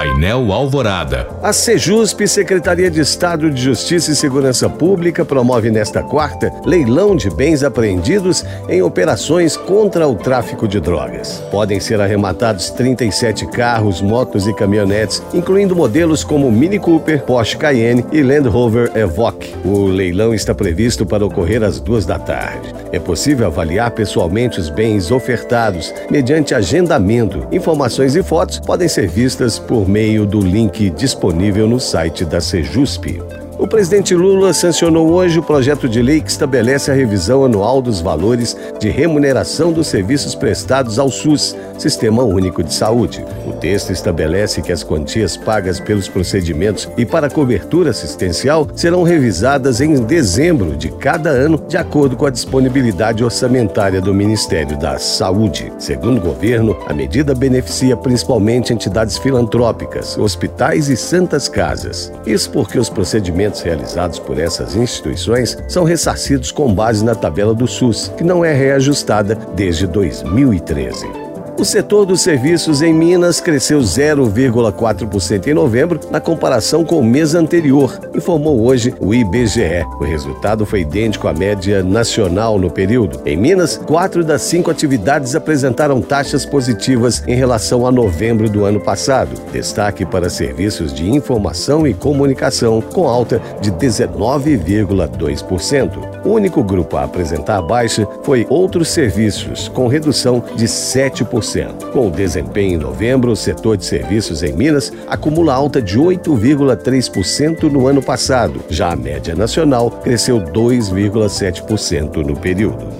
Painel Alvorada. A Sejusp, Secretaria de Estado de Justiça e Segurança Pública, promove nesta quarta leilão de bens apreendidos em operações contra o tráfico de drogas. Podem ser arrematados 37 carros, motos e caminhonetes, incluindo modelos como Mini Cooper, Porsche Cayenne e Land Rover Evoque. O leilão está previsto para ocorrer às duas da tarde. É possível avaliar pessoalmente os bens ofertados mediante agendamento. Informações e fotos podem ser vistas por meio do link disponível no site da Sejusp. O presidente Lula sancionou hoje o projeto de lei que estabelece a revisão anual dos valores de remuneração dos serviços prestados ao SUS, Sistema Único de Saúde. O texto estabelece que as quantias pagas pelos procedimentos e para cobertura assistencial serão revisadas em dezembro de cada ano, de acordo com a disponibilidade orçamentária do Ministério da Saúde. Segundo o governo, a medida beneficia principalmente entidades filantrópicas, hospitais e santas casas. Isso porque os procedimentos realizados por essas instituições são ressarcidos com base na tabela do SUS, que não é reajustada desde 2013. O setor dos serviços em Minas cresceu 0,4% em novembro na comparação com o mês anterior, informou hoje o IBGE. O resultado foi idêntico à média nacional no período. Em Minas, quatro das cinco atividades apresentaram taxas positivas em relação a novembro do ano passado. Destaque para serviços de informação e comunicação, com alta de 19,2%. O único grupo a apresentar baixa foi outros serviços, com redução de 7%. Com o desempenho em novembro, o setor de serviços em Minas acumula alta de 8,3% no ano passado. Já a média nacional cresceu 2,7% no período.